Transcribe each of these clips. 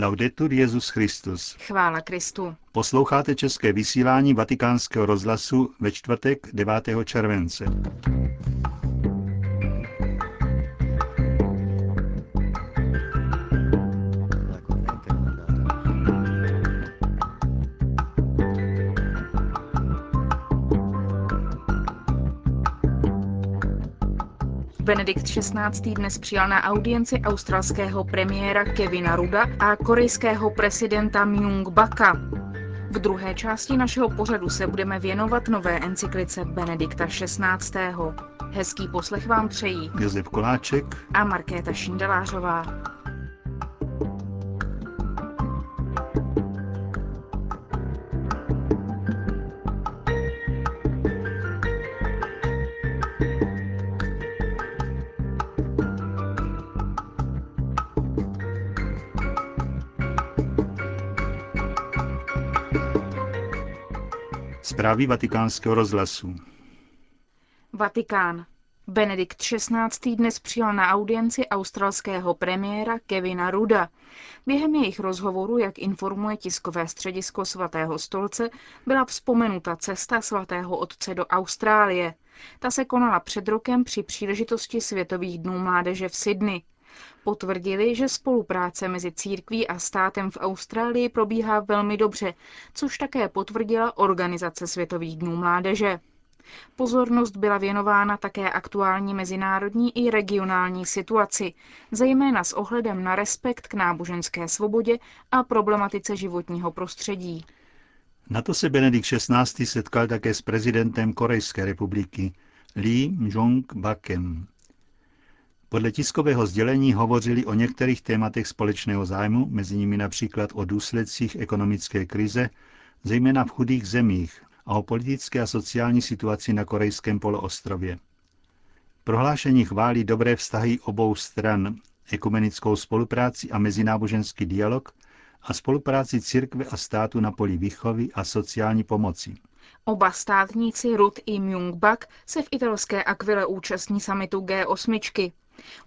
Laudetur Jezus Christus. Chvála Kristu. Posloucháte české vysílání Vatikánského rozhlasu ve čtvrtek 9. července. Benedikt XVI. dnes přijal na audienci australského premiéra Kevina Ruda a korejského prezidenta Myung Baka. V druhé části našeho pořadu se budeme věnovat nové encyklice Benedikta XVI. Hezký poslech vám přejí Josef Koláček a Markéta Šindelářová. Zprávy vatikánského rozhlasu. Vatikán. Benedikt XVI. dnes přijal na audienci australského premiéra Kevina Ruda. Během jejich rozhovoru, jak informuje tiskové středisko svatého stolce, byla vzpomenuta cesta svatého otce do Austrálie. Ta se konala před rokem při příležitosti Světových dnů mládeže v Sydney. Potvrdili, že spolupráce mezi církví a státem v Austrálii probíhá velmi dobře, což také potvrdila Organizace Světových dnů mládeže. Pozornost byla věnována také aktuální mezinárodní i regionální situaci, zejména s ohledem na respekt k náboženské svobodě a problematice životního prostředí. Na to se Benedikt XVI. setkal také s prezidentem Korejské republiky Lee Jong-bakem. Podle tiskového sdělení hovořili o některých tématech společného zájmu, mezi nimi například o důsledcích ekonomické krize, zejména v chudých zemích, a o politické a sociální situaci na korejském poloostrově. Prohlášení chválí dobré vztahy obou stran, ekumenickou spolupráci a mezináboženský dialog a spolupráci církve a státu na poli výchovy a sociální pomoci. Oba státníci Rud i Myung-bak se v italské Aquile účastní samitu G8.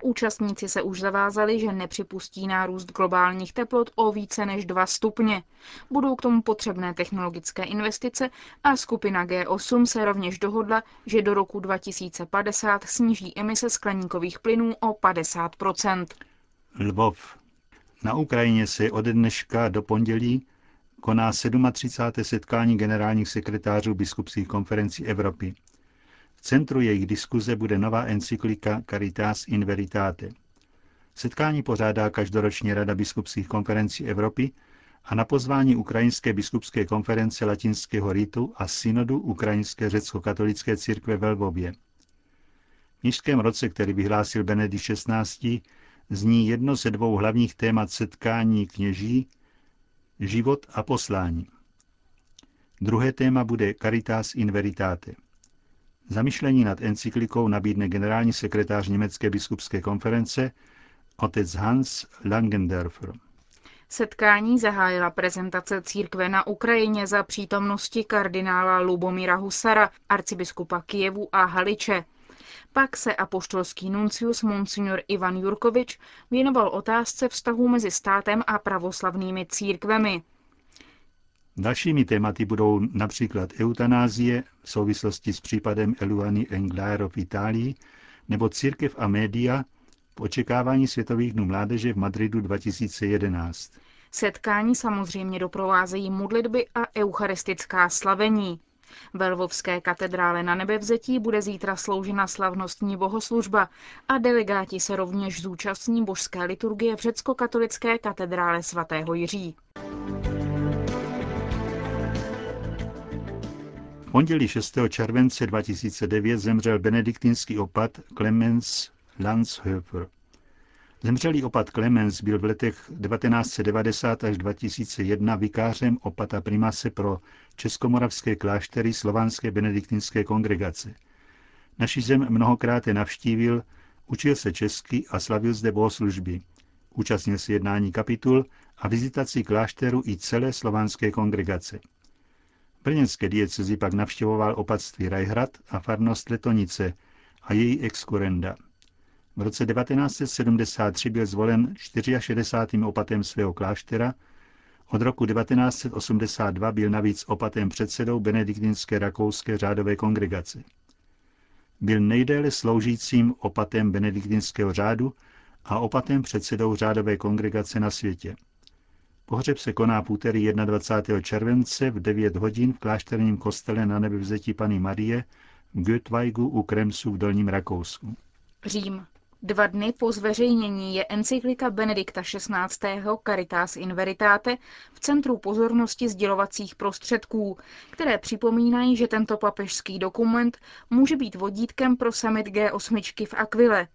Účastníci se už zavázali, že nepřipustí nárůst globálních teplot o více než 2 stupně. Budou k tomu potřebné technologické investice a skupina G8 se rovněž dohodla, že do roku 2050 sníží emise skleníkových plynů o 50% Lvov. Na Ukrajině se od dneška do pondělí koná 37. setkání generálních sekretářů biskupských konferencí Evropy. Centru jejich diskuze bude nová encyklika Caritas in Veritate. Setkání pořádá každoroční Rada biskupských konferencí Evropy a na pozvání Ukrajinské biskupské konference latinského ritu a synodu Ukrajinské řecko-katolické církve ve Lvově. V nížském roce, který vyhlásil Benedikt XVI., zní jedno ze dvou hlavních témat setkání kněží život a poslání. Druhé téma bude Caritas in Veritate. Zamyšlení nad encyklikou nabídne generální sekretář Německé biskupské konference otec Hans Langendorfer. Setkání zahájila prezentace církve na Ukrajině za přítomnosti kardinála Lubomíra Husara, arcibiskupa Kijevu a Haliče. Pak se apoštolský nuncius Monsignor Ivan Jurkovič věnoval otázce vztahů mezi státem a pravoslavnými církvemi. Dalšími tématy budou například eutanázie v souvislosti s případem Eluany Englaero v Itálii nebo církev a média v očekávání Světových dnů mládeže v Madridu 2011. Setkání samozřejmě doprovázejí modlitby a eucharistická slavení. Ve Lvovské katedrále na nebevzetí bude zítra sloužena slavnostní bohoslužba a delegáti se rovněž zúčastní božské liturgie v řecko-katolické katedrále svatého Jiří. Pondělí 6. července 2009 zemřel benediktinský opat Clemens Landshöfer. Zemřelý opat Clemens byl v letech 1990 až 2001 vikářem opata primase pro českomoravské kláštery slovanské benediktinské kongregace. Naši zem mnohokrát je navštívil, učil se česky a slavil zde bohoslužby. Účastnil se jednání kapitul a vizitací klášteru i celé slovanské kongregace. Brněnské diecezi pak navštěvoval opatství Rajhrad a farnost Letonice a její exkurenda. V roce 1973 byl zvolen 64. opatem svého kláštera, od roku 1982 byl navíc opatem předsedou benediktinské rakouské řádové kongregace. Byl nejdéle sloužícím opatem benediktinského řádu a opatem předsedou řádové kongregace na světě. Pohřeb se koná v úterý 21. července v 9 hodin v klášterním kostele na nebevzetí Pany Marie v Götweigu u Kremsu v Dolním Rakousku. Řím. Dva dny po zveřejnění je encyklika Benedikta XVI. Caritas in Veritate v centru pozornosti sdělovacích prostředků, které připomínají, že tento papežský dokument může být vodítkem pro summit G8 v Aquile,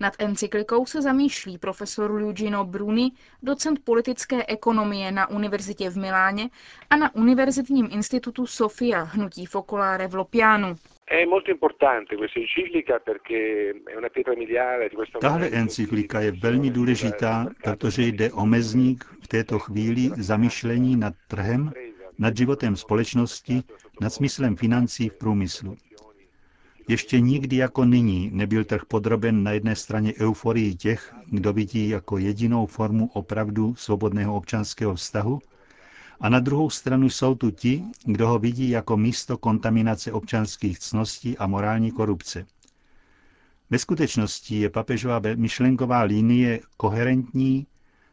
nad encyklikou se zamýšlí profesor Lugino Bruni, docent politické ekonomie na univerzitě v Miláně a na Univerzitním institutu Sofia hnutí Focolare v Lopianu. Tahle encyklika je velmi důležitá, protože jde o mezník v této chvíli zamýšlení nad trhem, nad životem společnosti, nad smyslem financí v průmyslu. Ještě nikdy jako nyní nebyl trh podroben na jedné straně euforii těch, kdo vidí jako jedinou formu opravdu svobodného občanského vztahu, a na druhou stranu jsou tu ti, kdo ho vidí jako místo kontaminace občanských cností a morální korupce. Ve skutečnosti je papežová myšlenková linie koherentní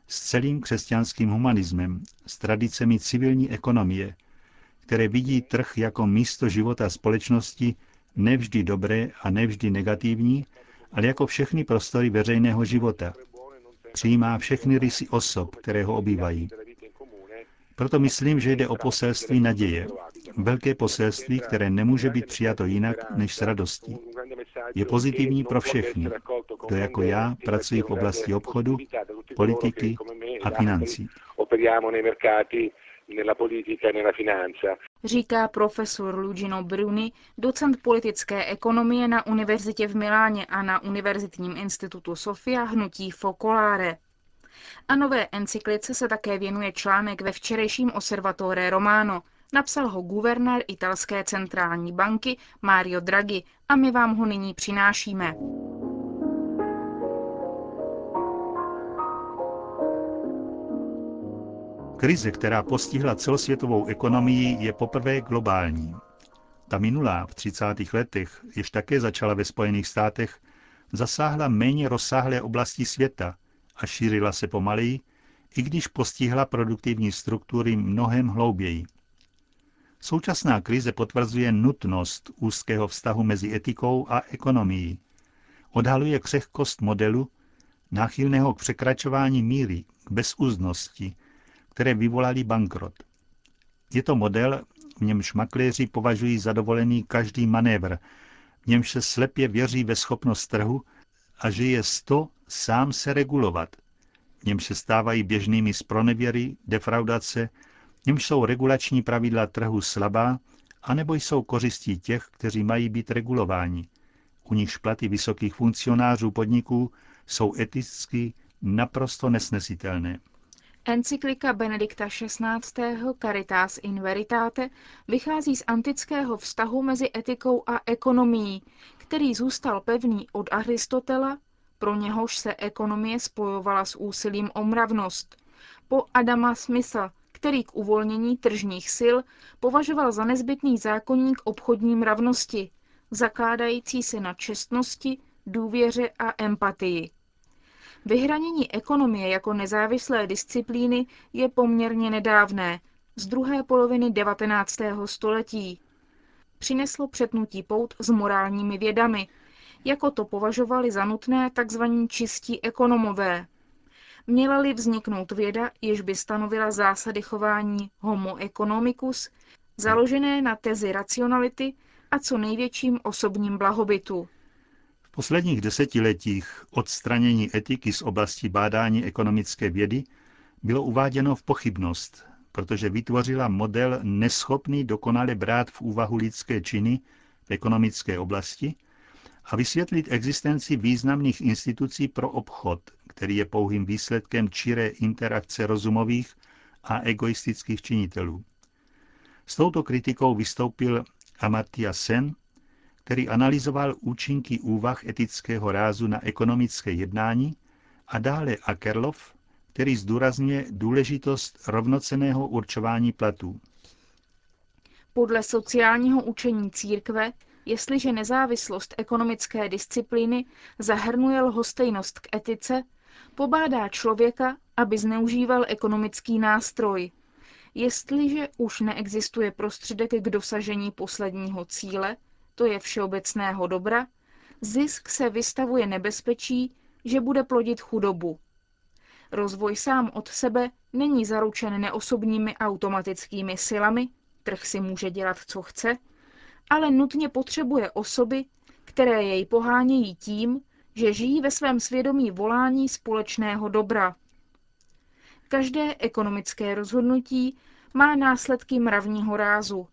s celým křesťanským humanismem, s tradicemi civilní ekonomie, které vidí trh jako místo života společnosti nevždy dobré a nevždy negativní, ale jako všechny prostory veřejného života. Přijímá všechny rysy osob, které ho obývají. Proto myslím, že jde o poselství naděje. Velké poselství, které nemůže být přijato jinak než s radostí. Je pozitivní pro všechny, kdo jako já pracují v oblasti obchodu, politiky a financí nella politica e nella finanza. Říká profesor Lugino Bruni, docent politické ekonomie na univerzitě v Miláně a na Univerzitním institutu Sofia hnutí Focolare. A nové encyklice se také věnuje článek ve včerejším Osservatore Romano. Napsal ho guvernér italské centrální banky Mario Draghi a my vám ho nyní přinášíme. Krize, která postihla celosvětovou ekonomii, je poprvé globální. Ta minulá v 30. letech, jež také začala ve Spojených státech, zasáhla méně rozsáhlé oblasti světa a šířila se pomaleji, i když postihla produktivní struktury mnohem hlouběji. Současná krize potvrzuje nutnost úzkého vztahu mezi etikou a ekonomií. Odhaluje křehkost modelu, náchylného k překračování míry, k bezúznosti, které vyvolali bankrot. Je to model, v němž makléři považují za dovolený každý manévr, v němž se slepě věří ve schopnost trhu a že je sto sám se regulovat. V němž se stávají běžnými spronevěry, defraudace, v němž jsou regulační pravidla trhu slabá, anebo jsou kořistí těch, kteří mají být regulováni. U nichž platy vysokých funkcionářů podniků jsou eticky naprosto nesnesitelné. Encyklika Benedikta XVI. Caritas in Veritate vychází z antického vztahu mezi etikou a ekonomií, který zůstal pevný od Aristotela, pro něhož se ekonomie spojovala s úsilím o mravnost, po Adama Smitha, který k uvolnění tržních sil považoval za nezbytný zákonník obchodní mravnosti, zakládající se na čestnosti, důvěře a empatii. Vyhranění ekonomie jako nezávislé disciplíny je poměrně nedávné, z druhé poloviny 19. století. Přineslo přetnutí pout s morálními vědami, jako to považovali za nutné tzv. čistí ekonomové. Měla-li vzniknout věda, jež by stanovila zásady chování homo economicus, založené na tezi racionality a co největším osobním blahobytu posledních desetiletích odstranění etiky z oblasti bádání ekonomické vědy bylo uváděno v pochybnost, protože vytvořila model neschopný dokonale brát v úvahu lidské činy v ekonomické oblasti a vysvětlit existenci významných institucí pro obchod, který je pouhým výsledkem čiré interakce rozumových a egoistických činitelů. S touto kritikou vystoupil Amartya Sen, který analyzoval účinky úvah etického rázu na ekonomické jednání, a dále Akerlof, který zdůrazňuje důležitost rovnoceného určování platů. Podle sociálního učení církve, jestliže nezávislost ekonomické disciplíny zahrnuje lhostejnost k etice, pobádá člověka, aby zneužíval ekonomický nástroj. Jestliže už neexistuje prostředek k dosažení posledního cíle, to je všeobecného dobra, zisk se vystavuje nebezpečí, že bude plodit chudobu. Rozvoj sám od sebe není zaručen neosobními automatickými silami, trh si může dělat, co chce, ale nutně potřebuje osoby, které jej pohánějí tím, že žijí ve svém svědomí volání společného dobra. Každé ekonomické rozhodnutí má následky mravního rázu.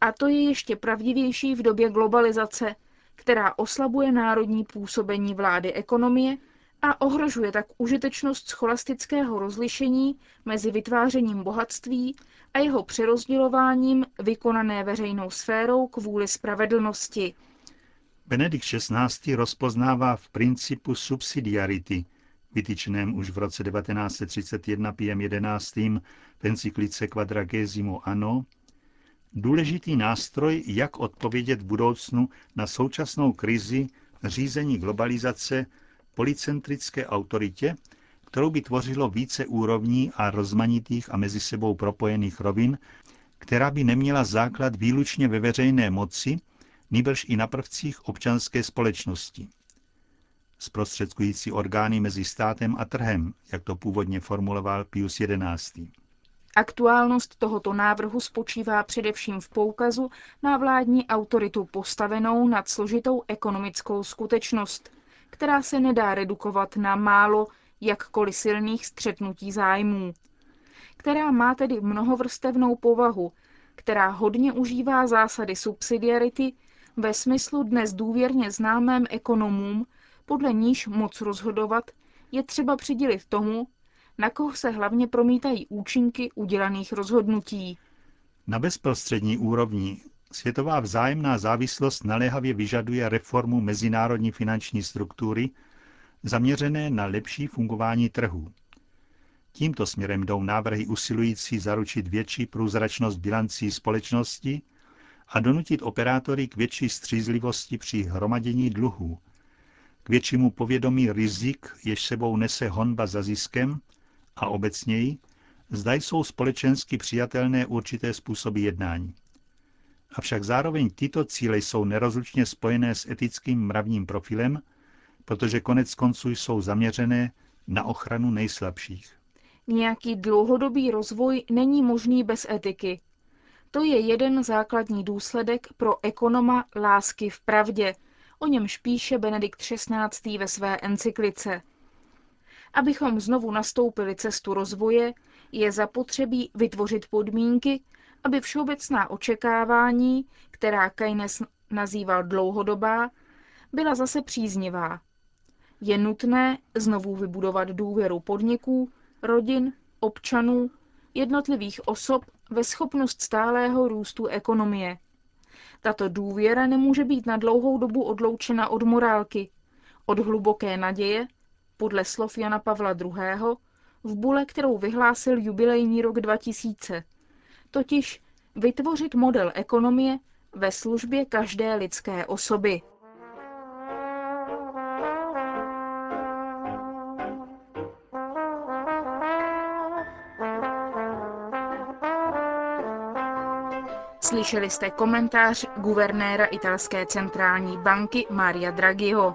A to je ještě pravdivější v době globalizace, která oslabuje národní působení vlády ekonomie a ohrožuje tak užitečnost scholastického rozlišení mezi vytvářením bohatství a jeho přerozdělováním vykonané veřejnou sférou kvůli spravedlnosti. Benedikt XVI. rozpoznává v principu subsidiarity, vytyčeném už v roce 1931 PM 11. v encyklice Quadragesimo Anno, důležitý nástroj, jak odpovědět v budoucnu na současnou krizi řízení globalizace policentrické autoritě, kterou by tvořilo více úrovní a rozmanitých a mezi sebou propojených rovin, která by neměla základ výlučně ve veřejné moci, nýbrž i na prvcích občanské společnosti. Zprostředkující orgány mezi státem a trhem, jak to původně formuloval Pius XI. Aktuálnost tohoto návrhu spočívá především v poukazu na vládní autoritu postavenou nad složitou ekonomickou skutečnost, která se nedá redukovat na málo jakkoliv silných střetnutí zájmů, která má tedy mnohovrstevnou povahu, která hodně užívá zásady subsidiarity ve smyslu dnes důvěrně známém ekonomům, podle níž moc rozhodovat je třeba přidělit tomu, na koho se hlavně promítají účinky udělaných rozhodnutí. Na bezprostřední úrovni světová vzájemná závislost naléhavě vyžaduje reformu mezinárodní finanční struktury zaměřené na lepší fungování trhů. Tímto směrem jdou návrhy usilující zaručit větší průzračnost bilancí společnosti a donutit operátory k větší střízlivosti při hromadění dluhů, k většímu povědomí rizik, jež sebou nese honba za ziskem a obecněji, zda jsou společensky přijatelné určité způsoby jednání. Avšak zároveň tyto cíle jsou nerozlučně spojené s etickým mravním profilem, protože konec konců jsou zaměřené na ochranu nejslabších. Nějaký dlouhodobý rozvoj není možný bez etiky. To je jeden základní důsledek pro ekonoma lásky v pravdě, o němž píše Benedikt XVI. ve své encyklice. Abychom znovu nastoupili cestu rozvoje, je zapotřebí vytvořit podmínky, aby všeobecná očekávání, která Keynes nazýval dlouhodobá, byla zase příznivá. Je nutné znovu vybudovat důvěru podniků, rodin, občanů, jednotlivých osob ve schopnost stálého růstu ekonomie. Tato důvěra nemůže být na dlouhou dobu odloučena od morálky, od hluboké naděje, podle slov Jana Pavla II. v bule, kterou vyhlásil jubilejní rok 2000, totiž vytvořit model ekonomie ve službě každé lidské osoby. Slyšeli jste komentář guvernéra italské centrální banky Maria Draghiho.